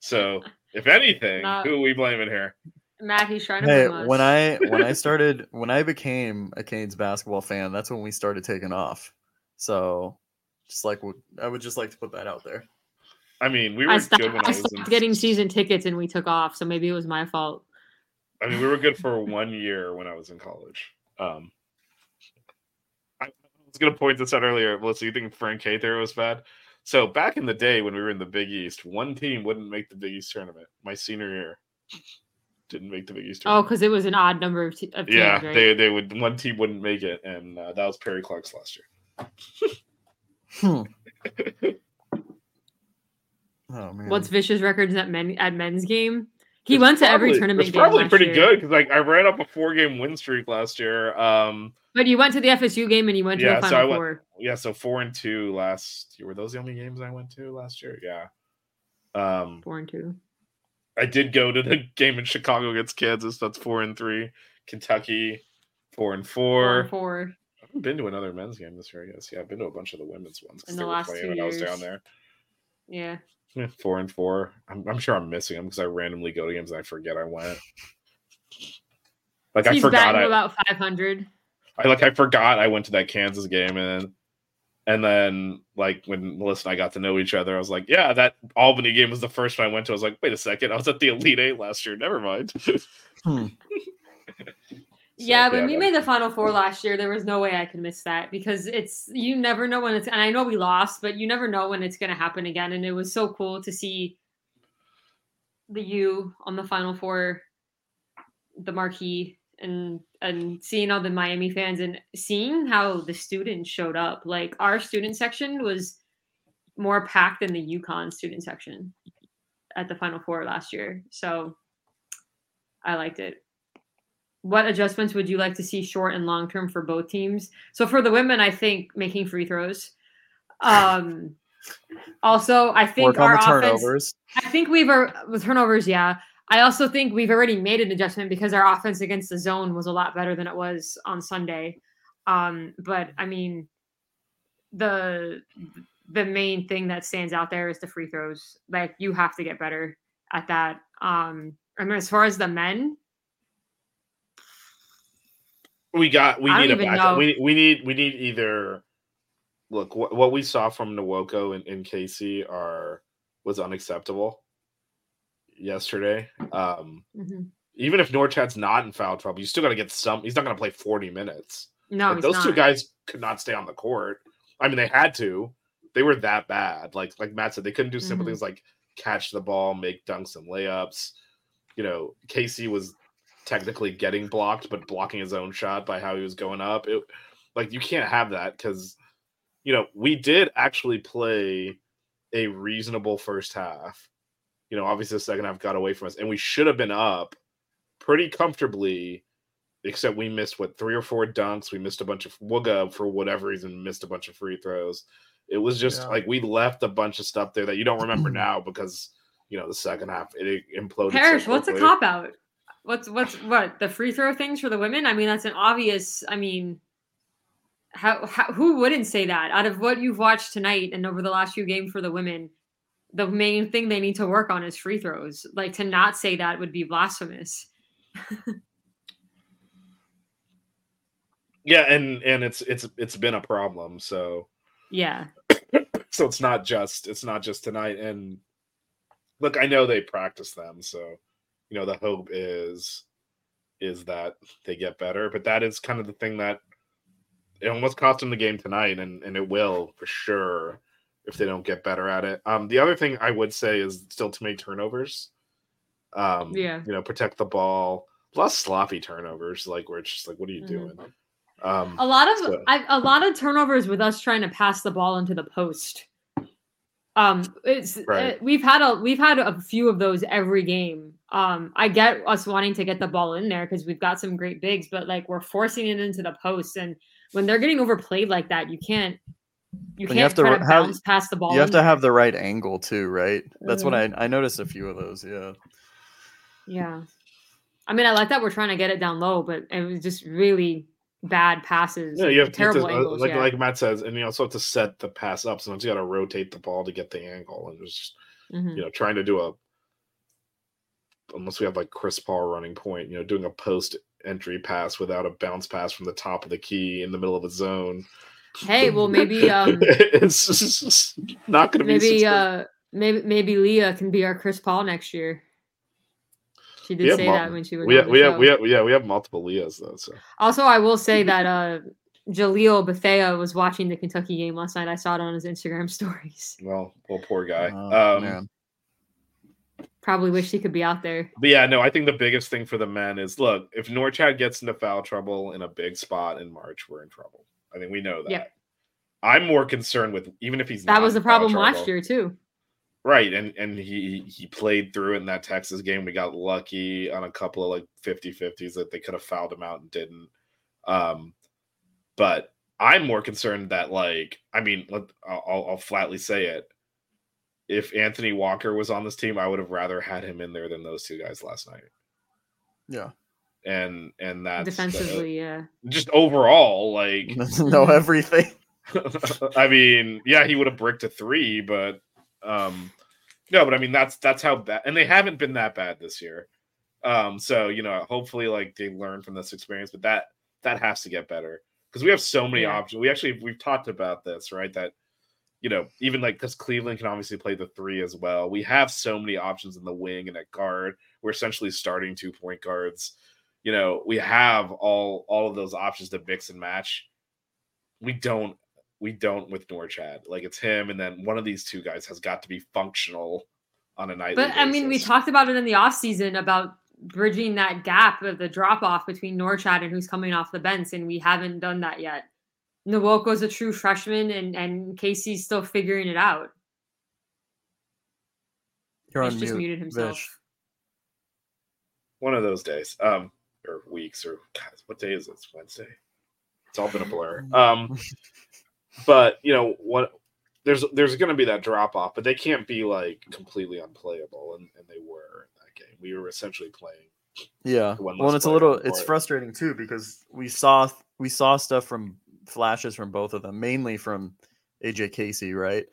C: So, if anything,
B: Not-
C: who are we blaming here?
B: Matt, he's trying to
E: Hey, when I when I started when I became a Canes basketball fan, that's when we started taking off. So, just like I would just like to put that out there.
C: I mean, we were
B: I stopped,
C: good when I,
B: I
C: was
B: stopped
C: in,
B: getting season tickets and we took off, so maybe it was my fault.
C: I mean, we were good for one year when I was in college. Um, I was going to point this out earlier. Let's Melissa, you think Frank Cather was bad? So back in the day when we were in the Big East, one team wouldn't make the Big East tournament. My senior year didn't make the Big East
B: Oh, because it was an odd number of, t- of teams,
C: yeah,
B: right?
C: they they would one team wouldn't make it, and uh, that was Perry Clark's last year.
E: Hmm. Oh man.
B: What's Vish's records at men at men's game? He went to every tournament
C: It's
B: game
C: probably
B: last
C: pretty
B: year.
C: good because like I ran up a four game win streak last year. Um,
B: But you went to the FSU game and you went to
C: Yeah,
B: the
C: so I went-
B: Four.
C: yeah, so four and two last year. Were those the only games I went to last year? Yeah. Um,
B: Four and two.
C: I did go to the game in Chicago against Kansas. That's four and three. Kentucky, four and
B: Four
C: four.
B: and four.
C: I haven't been to another men's game this year. I guess. Yeah, I've been to a bunch of the women's ones because
B: In
C: they
B: the
C: were
B: last
C: playing
B: two
C: when I was down there.
B: Yeah.
C: Yeah, four and four. I'm, I'm sure I'm missing them because I randomly go to games and I forget I went. Like I
B: He's
C: forgot I,
B: about five hundred.
C: I like I forgot I went to that Kansas game and then and then like when Melissa and I got to know each other, I was like, yeah, that Albany game was the first one I went to. I was like, wait a second, I was at the Elite Eight last year. Never mind.
E: Hmm.
C: So,
B: Yeah, when we made the Final Four last year, there was no way I could miss that because it's you never know when it's and I know we lost, but you never know when it's gonna happen again. And it was so cool to see the U on the Final Four, the marquee, and and seeing all the Miami fans and seeing how the students showed up. Like our student section was more packed than the UConn student section at the Final Four last year. So I liked it what adjustments would you like to see short and long term for both teams? So for the women, I think making free throws. Um, also, I think
E: Work
B: our offense.
E: turnovers.
B: I think we've uh, with turnovers. Yeah, I also think we've already made an adjustment because our offense against the zone was a lot better than it was on Sunday. Um, but I mean, the the main thing that stands out there is the free throws. Like you have to get better at that. Um, I mean, as far as the men,
C: we got we need a backup.
B: know.
C: We we need we need either look what, what we saw from Nwoko and, and Casey are was unacceptable yesterday. Um
B: Mhm.
C: even if Norchad's not in foul trouble, you still got to get some. He's not going to play 40 minutes.
B: No,
C: Like, those two guys could not stay on the court. I mean, they had to. They were that bad. Like like Matt said, they couldn't do simple
B: Mhm.
C: things like catch the ball, make dunks and layups. You know, Casey was technically getting blocked, but blocking his own shot by how he was going up. It like you can't have that because you know we did actually play a reasonable first half. You know, obviously the second half got away from us, and we should have been up pretty comfortably except we missed what three or four dunks. We missed a bunch of Wooga for whatever reason, missed a bunch of free throws. It was just
E: Yeah.
C: like we left a bunch of stuff there that you don't remember now because you know the second half it imploded. so
B: Parrish, what's a cop out? What's what's what the free throw things for the women? I mean, that's an obvious. I mean, how, how who wouldn't say that? Out of what you've watched tonight and over the last few games for the women, the main thing they need to work on is free throws. Like to not say that would be blasphemous.
C: Yeah, and and it's it's it's been a problem. So
B: Yeah,
C: so it's not just it's not just tonight. And look, I know they practice them, so you know the hope is is that they get better. But that is kind of the thing that it almost cost them the game tonight, and and it will for sure if they don't get better at it. Um, the other thing I would say is still to make turnovers. Um,
B: Yeah.
C: you know, protect the ball. Less sloppy turnovers, like where it's just like, what are you
B: Mhm.
C: doing? Um,
B: a lot of
C: So-
B: I, a lot of turnovers with us trying to pass the ball into the post. Um, it's
C: Right.
B: uh, we've had a we've had a few of those every game. Um, I get us wanting to get the ball in there because we've got some great bigs, but like we're forcing it into the post, and when they're getting overplayed like that, you can't you can't
E: you have to
B: try
E: re-
B: to
E: have-
B: bounce past the ball.
E: You have to have the right angle too, right? That's what I
B: Mhm.
E: I noticed a few of those. Yeah.
B: yeah. I mean, I like that we're trying to get it down low, but it was just really bad passes.
C: Yeah, you have, you have
B: terrible
C: to, uh,
B: angles.
C: like
B: yeah.
C: like Matt says, and you also have to set the pass up. Sometimes you got to rotate the ball to get the angle, and just
B: Mhm.
C: you know trying to do a unless we have like Chris Paul running point, you know, doing a post entry pass without a bounce pass from the top of the key in the middle of a zone.
B: Hey, well, maybe um,
C: it's just not going to be
B: maybe uh maybe maybe Leah can be our Chris Paul next year. She
C: We
B: did
C: have
B: say
C: mul-
B: that when she was
C: we have, we have we have yeah we have multiple Leahs though. So
B: Also, I will say that uh Jalil Bethea was watching the Kentucky game last night. I saw it on his Instagram stories.
C: well, well, poor guy.
E: Oh,
C: um,
E: man.
B: Probably wish he could be out there.
C: But yeah, no, I think the biggest thing for the men is look, if Norchad gets into foul trouble in a big spot in March, we're in trouble. I think we know that.
B: Yeah.
C: I'm more concerned with even if he's
B: That was the problem last year too.
C: Right. And and he he played through in that Texas game. We got lucky on a couple of like 50-50s that they could have fouled him out and didn't. Um but I'm more concerned that like I mean, let, I'll- I'll flatly say it. If Anthony Walker was on this team, I would have rather had him in there than those two guys last night.
E: Yeah.
C: and and that
B: Defensively, yeah.
C: just overall like
E: know everything.
C: i mean yeah he would have bricked a three but um no but i mean that's that's how bad and they haven't been that bad this year um so you know hopefully like they learn from this experience but that that has to get better because we have so many
B: Yeah.
C: options we actually we've talked about this right that you know even like because cleveland can obviously play the three as well we have so many options in the wing and at guard we're essentially starting two point guards you know we have all all of those options to mix and match we don't we don't with Norchad. Like it's him, and then one of these two guys has got to be functional on a night.
B: But I mean, we talked about it in the offseason about bridging that gap of the drop off between Norchad and who's coming off the bench, and we haven't done that yet. Nwoko's a true freshman, and and Casey's still figuring it out.
E: You're
B: He's
E: on
B: just
E: mute,
B: muted himself.
E: Vish.
C: one of those days, um, or weeks, or God, what day is it? It's Wednesday. It's all been a blur. Um, but you know what? There's there's going to be that drop off, but they can't be like completely unplayable, and, and they were in that game. We were essentially playing.
E: Yeah. Well, and it's a little it's frustrating too because we saw we saw stuff from flashes from both of them, mainly from AJ Casey, right?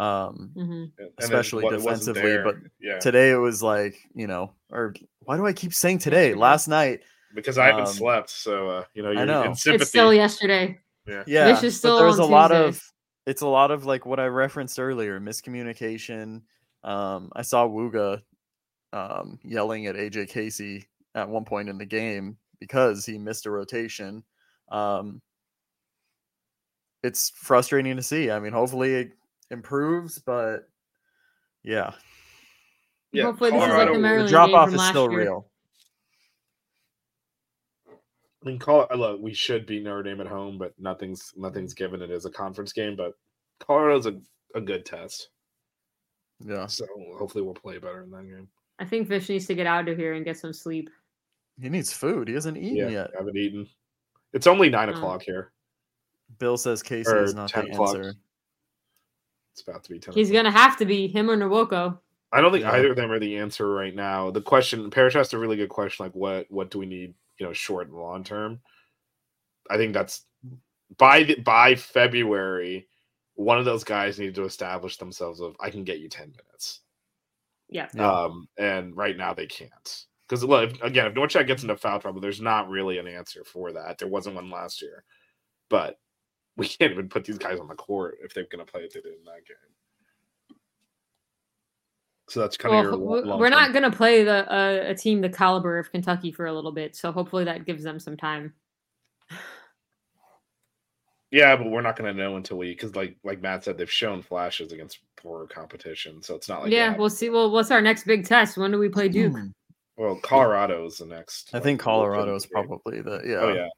E: Um
B: hmm
C: and- and then
E: Especially
C: it
E: defensively, but
C: yeah,
E: today it was like, you know, or why do I keep saying today? Last night.
C: because I haven't
E: um,
C: slept, so uh, you know
E: I
C: you're
E: know.
C: in
E: It's
C: sympathy.
B: It's still yesterday.
E: Yeah.
B: Vish is
E: but
B: still
E: there's a
B: on
E: lot of it's a lot of like what I referenced earlier, miscommunication. Um I saw Wooga um yelling at AJ Casey at one point in the game because he missed a rotation. Um, it's frustrating to see. I mean, hopefully it improves, but yeah,
C: Yeah,
B: Hopefully this is like
C: Colorado-
B: the
C: the
B: Maryland
E: the drop off is still
B: year.
E: real.
C: I mean, call uh, look, we should beat Notre Dame at home, but nothing's nothing's given. It is a conference game, but Colorado's a, a good test.
E: Yeah,
C: So hopefully we'll play better in that game.
B: I think Vish needs to get out of here and get some sleep.
E: he needs food. He hasn't eaten
C: Yeah,
E: yet.
C: I haven't eaten. It's only nine
B: Oh.
C: o'clock here.
E: Bill says Casey
C: Or
E: is not the
C: o'clock.
E: answer.
C: It's about to be ten.
B: He's
C: o'clock.
B: gonna have to be him or Nwoko.
C: I don't think
E: Yeah.
C: either of them are the answer right now. The question, Parrish asked a really good question, like what what do we need, you know, short and long term. I think that's by the, by February, one of those guys need to establish themselves of I can get you ten minutes.
B: Yeah.
E: Yeah.
C: Um, and right now they can't because look, if, again, if Norchad gets into foul trouble, there's not really an answer for that. There wasn't one last year, but we can't even put these guys on the court if they're going to play it they did in that game. So that's kind of your.
B: we-
C: long-
B: we're not gonna play the uh, a team the caliber of Kentucky for a little bit, so hopefully that gives them some time.
C: Yeah, but we're not going to know until we because like like Matt said, they've shown flashes against poor competition, so it's not like
B: yeah,
C: that.
B: we'll see. Well, what's our next big test? When do we play Duke?
E: Hmm.
C: Well, Colorado is the next.
E: I
C: like,
E: think Colorado is probably the yeah.
C: Oh yeah,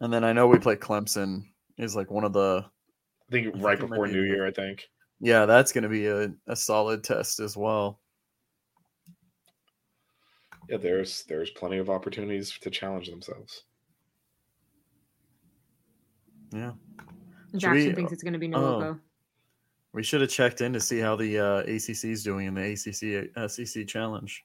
E: And then I know we play Clemson is like one of the
C: I think
E: I
C: right
E: think
C: before New
E: the-
C: Year. I think.
E: yeah, that's gonna be a, a solid test as well.
C: Yeah, there's there's plenty of opportunities to challenge themselves.
E: Yeah.
B: Jackson
E: we-
B: thinks it's gonna be
E: oh.
B: Nwoko.
E: We should have checked in to see how the uh, ACC is doing in the ACC SEC challenge.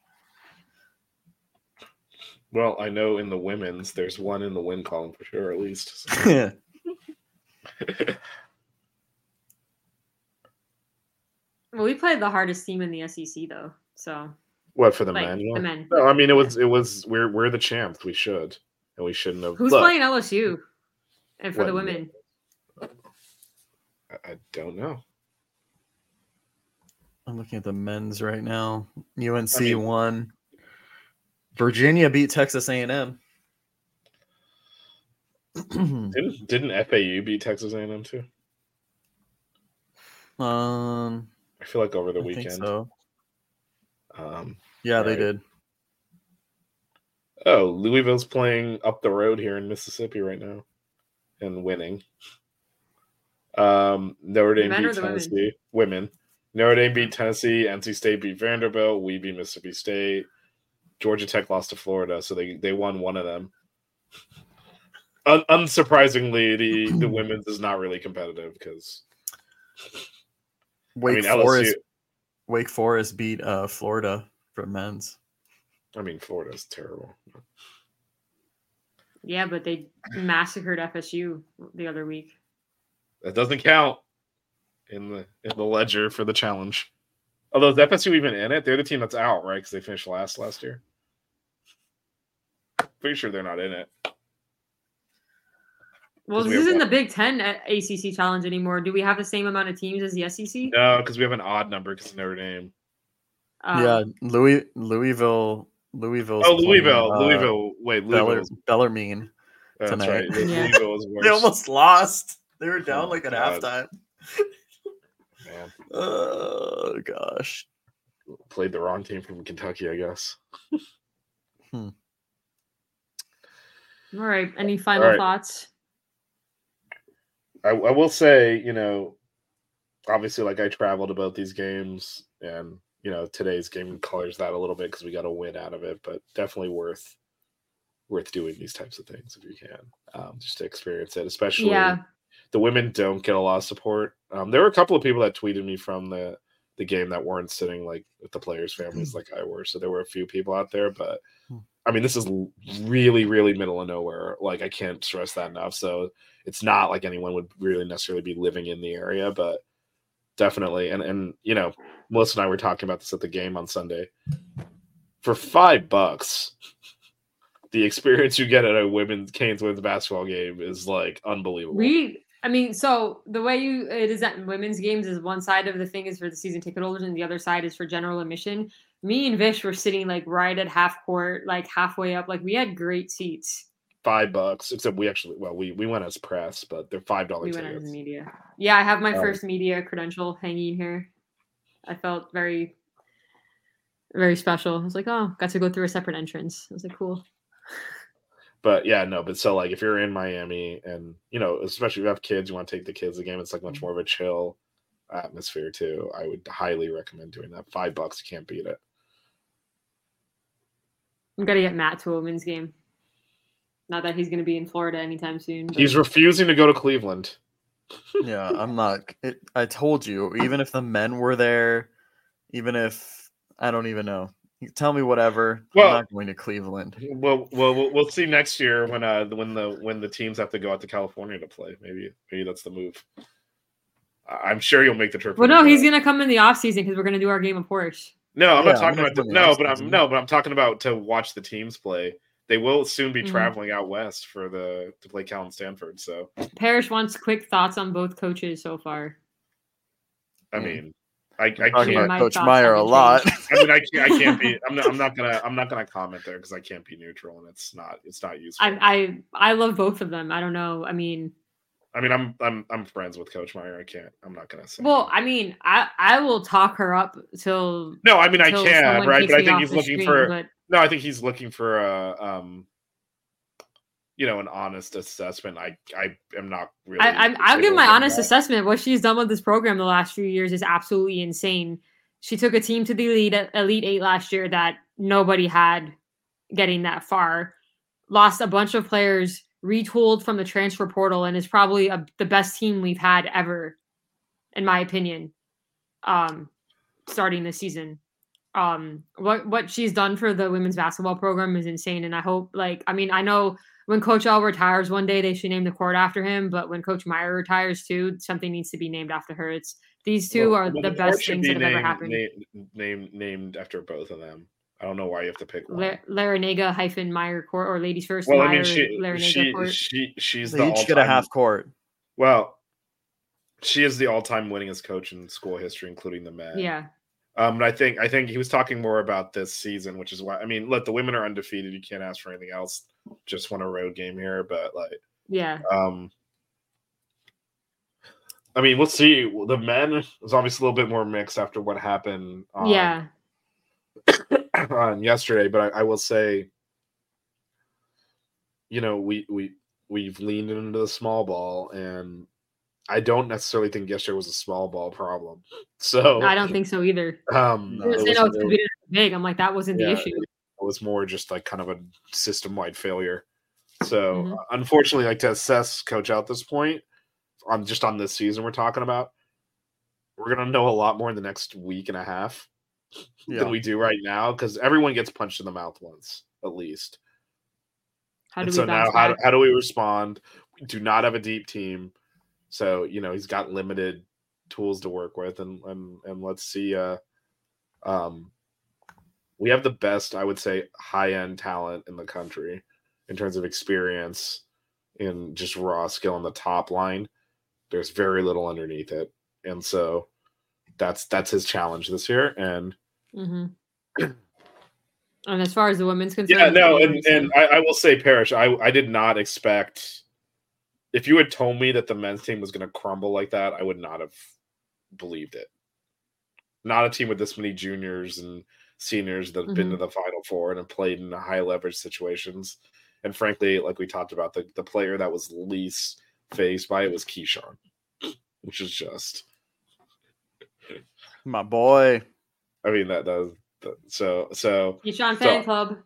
C: Well, I know in the women's, there's one in the win column for sure, at least. So-
E: yeah.
B: Well, we played the hardest team in the SEC though, so
C: what for the
B: like
C: men?
B: the men.
C: No, I mean it was it was we're we're the champs. We should, and we shouldn't have.
B: Who's
C: Look,
B: playing LSU? And for the women,
C: I, I don't know.
E: I'm looking at the men's right now. UNC
C: mean-
E: won. Virginia beat Texas A&M.
C: Didn't didn't FAU beat Texas A&M too?
E: um,
C: I feel like over the
E: I think
C: weekend.
E: so.
C: Um,
E: Yeah, they
C: Right.
E: did.
C: oh, Louisville's playing up the road here in Mississippi right now, and winning. Um, Notre Dame beat
B: the women?
C: Tennessee. Women. Notre Dame beat Tennessee. NC State beat Vanderbilt. We beat Mississippi State. Georgia Tech lost to Florida, so they they won one of them. Un- unsurprisingly, the the women's is not really competitive because
E: Wake
C: I mean LSU.
E: Forest. Wake Forest beat uh, Florida for men's.
C: I mean, Florida's terrible.
B: yeah, but they massacred FSU the other week.
C: That doesn't count in the in the ledger for the challenge. Although is FSU even in it? They're the team that's out, right? Because they finished last last year. Pretty sure they're not in it.
B: Well,
C: 'Cause we
B: this
C: have
B: isn't the Big Ten a- ACC challenge anymore. Do we have the same amount of teams as the SEC?
C: No, because we have an odd number because Notre Dame.
B: Um,
E: yeah, Louis Louisville Louisville.
C: Oh, Louisville, Louisville. Wait,
E: Beller,
C: Louisville.
E: Bellarmine.
C: That's
E: tonight.
C: right.
B: Yeah.
C: Louisville is worse.
E: They almost lost. They were
C: Oh
E: down
C: my
E: like at
C: God.
E: halftime.
C: Man,
E: Oh gosh.
C: played the wrong team from Kentucky, I guess. hmm.
B: All right. Any final
C: All right.
B: thoughts?
C: I, I will say, you know, obviously, like I traveled about these games, and you know, today's game colors that a little bit because we got a win out of it, but definitely worth worth doing these types of things if you can, um, just to experience it. Especially,
B: Yeah.
C: the women don't get a lot of support. Um, there were a couple of people that tweeted me from the the game that weren't sitting like with the players' families like I were, so there were a few people out there, but. I mean, this is really, really middle of nowhere. Like, I can't stress that enough. So, it's not like anyone would really necessarily be living in the area, but definitely. And and you know, Melissa and I were talking about this at the game on Sunday. For five bucks, the experience you get at a women's Canes women's basketball game is like unbelievable.
B: We I mean, so the way you it is at women's games is one side of the thing is for the season ticket holders and the other side is for general admission. Me and Vish were sitting like right at half court, like halfway up. Like we had great seats.
C: Five bucks, except we actually well we we went as press, but they're five dollar
B: We
C: tickets.
B: went as media. Yeah, I have my
C: Oh.
B: first media credential hanging here. I felt very, very special. I was like, oh, got to go through a separate entrance. I was like, cool.
C: But yeah, no, but so like if you're in Miami and you know, especially if you have kids, you want to take the kids to the game, it's like
B: Mm-hmm.
C: much more of a chill atmosphere too. I would highly recommend doing that. Five bucks, you can't beat it.
B: I'm gonna get Matt to a women's game. Not that he's gonna be in Florida anytime soon. but-
C: He's refusing to go to Cleveland.
E: Yeah, I'm not. It, I told you, even if the men were there, even if I don't even know, you tell me whatever.
C: Well-
E: I'm not going to Cleveland.
C: Well, well, we'll we'll see next year when uh when the when the teams have to go out to California to play. Maybe maybe that's the move. I- I'm sure you'll make the trip.
B: well, no, he's gonna come in the off season because we're gonna do our game of Porsche.
C: No, I'm
E: Yeah,
C: not
E: I'm
C: talking about the, no, but I'm no, but I'm talking about to watch the teams play. They will soon be
B: Mhm.
C: traveling out west for the to play Cal and Stanford. So
B: Parrish wants quick thoughts on both coaches so far.
C: I mean, I, I can't.
E: about Coach Meier a lot.
C: I mean, I can't. I can't be. I'm not. I'm not gonna. I'm not gonna comment there because I can't be neutral, and it's not. It's not useful.
B: I, I I love both of them. I don't know. I mean,
C: I mean, I'm. I'm. I'm friends with Coach Meier. I can't. I'm not gonna say.
B: well, I mean, I I will talk her up till
C: no, I mean, I can, right? But I think he's looking
B: stream,
C: for.
B: But
C: No, I think he's looking for a. Um, you know, an honest assessment. I. I am not really.
B: I, I I'll give my honest
C: that.
B: assessment. What she's done with this program the last few years is absolutely insane. She took a team to the elite elite eight last year that nobody had getting that far. Lost a bunch of players, retooled from the transfer portal, and is probably a, the best team we've had ever, in my opinion. Um, starting this season, um, what what she's done for the women's basketball program is insane, and I hope like I mean I know when Coach L retires one day, they should name the court after him. But when Coach Meier retires too, something needs to be named after her. It's these two
C: Well-
B: are the best things
C: be
B: that have ever happened.
C: na- Named named after both of them. I don't know why you have to pick one.
B: Larranaga hyphen Meier court or ladies first.
C: well, I mean, she
B: Larranaga
C: she,
B: court.
C: she she's
E: They
C: the
E: each get a half court.
C: Well, she is the all-time winningest coach in school history, including the men.
B: yeah,
C: Um, but I think I think he was talking more about this season, which is why I mean, look, the women are undefeated. You can't ask for anything else. Just won a road game here, but like,
B: yeah.
C: um, I mean, we'll see. The men is obviously a little bit more mixed after what happened. On,
B: yeah,
C: on yesterday, but I, I will say, you know, we we we've leaned into the small ball, and I don't necessarily think yesterday was a small ball problem. So
B: I don't think so either.
C: um,
E: No.
B: They were
C: it
B: saying,
C: was
B: "Oh, it's be big." I'm like, that wasn't the issue.
C: it was more just like kind of a system wide failure. So
B: Mhm.
C: uh, unfortunately, like to assess coach out this point, on just on this season we're talking about, we're gonna know a lot more in the next week and a half
E: Yeah.
C: than we do right now because everyone gets punched in the mouth once at least.
B: How do we
C: so now, how, how do we respond? We do not have a deep team, so you know he's got limited tools to work with, and and and let's see. Uh, um, we have the best, I would say, high end talent in the country in terms of experience in just raw skill on the top line. There's very little underneath it, and so that's that's his challenge this year. And
B: hmm And as far as the women's concerned,
C: yeah, no, and and I, I will say, Parrish, I I did not expect. If you had told me that the men's team was going to crumble like that, I would not have believed it. Not a team with this many juniors and seniors that have been to
B: Mm-hmm.
C: the Final Four and have played in high leverage situations. And frankly, like we talked about, the, the player that was least phased by it was Kyshawn, which is just,
E: My boy.
C: I mean, that, that was, that, so, so,
B: Kyshawn
C: so-
B: fan club.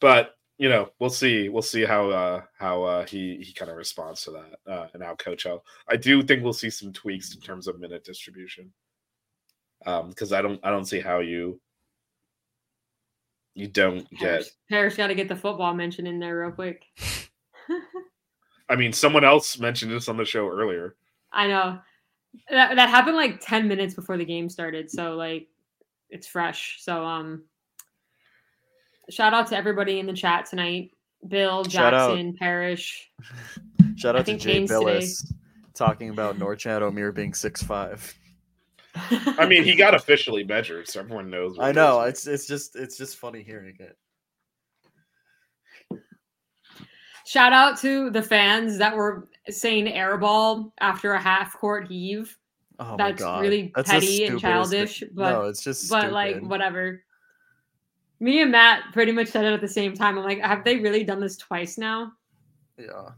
C: but you know we'll see we'll see how uh how uh he he kind of responds to that uh and how coach L. i do think we'll see some tweaks in terms of minute distribution um because i don't i don't see how you you don't get
B: Parrish, Parrish got to get the football mention in there real quick.
C: i mean someone else mentioned this on the show earlier
B: I know that that happened like ten minutes before the game started, so like it's fresh. So um, shout out to everybody in the chat tonight: Bill, Jackson, Parrish.
E: Shout
B: I
E: out to
B: think
E: Jay
B: Haynes today.
E: Billis talking about Norchad Omier being six five.
C: I mean, he got officially measured, so everyone knows. what
E: I know
C: is.
E: it's it's just it's just funny hearing it.
B: Shout out to the fans that were saying airball after a half court heave.
E: Oh my
B: That's
E: god,
B: really
E: That's
B: petty and childish,
E: thing.
B: but-
E: no, it's just
B: but like whatever. Me and Matt pretty much said it at the same time. I'm like, have they really done this twice now?
E: Yeah.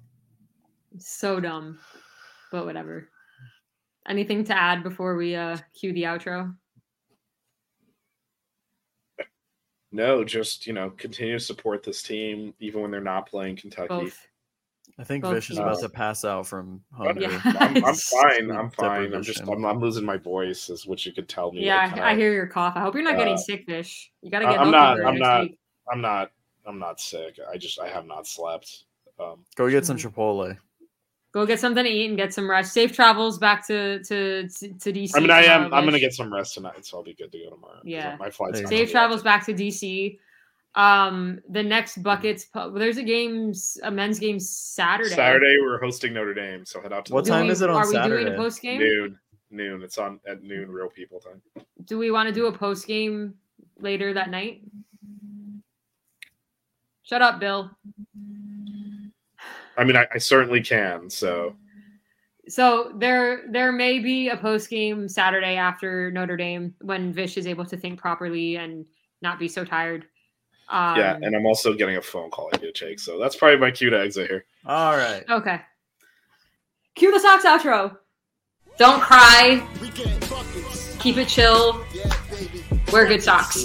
B: So dumb. But whatever. Anything to add before we uh cue the outro?
C: No, just you know, continue to support this team even when they're not playing Kentucky.
B: Both.
E: I think
B: Both
E: Vish is about to pass out from hunger.
B: Yeah.
C: I'm, I'm fine. I'm fine. I'm just. I'm, I'm losing my voice, is what you could tell me.
B: Yeah,
C: like,
B: I,
C: kinda-
B: I hear your cough. I hope you're not getting
C: uh,
B: sick, Vish. You gotta
C: I-
B: get
C: I'm not- I'm not-
B: week.
C: I'm not. I'm not sick. I just I have not slept. Um,
E: Go get some Chipotle.
B: Go get something to eat and get some rest. Safe travels back to to to, to DC.
C: I mean, I am.
B: tomorrow,
C: I'm gonna get some rest tonight, so I'll be good to go tomorrow.
B: Yeah.
C: my flight's
E: There you
C: not
E: go.
B: Safe travels back to DC. Um, the next buckets. There's a games, a men's game Saturday.
C: Saturday we're hosting Notre Dame, so head out to
E: What
C: the
E: time
B: we-
E: is it on
B: Are we doing
E: Saturday?
B: a post game?
C: noon. Noon. It's on at noon, real people time.
B: Do we want to do a post game later that night? Shut up, Bill.
C: I mean, I, I certainly can. So
B: So there there may be a post game Saturday after Notre Dame when Vish is able to think properly and not be so tired. Um,
C: yeah, and I'm also getting a phone call I need to take. So that's probably my cue to exit here.
E: All right.
B: okay. Cue the socks outro. Don't cry.
A: We get buckets.
B: Keep it chill. Wear good socks.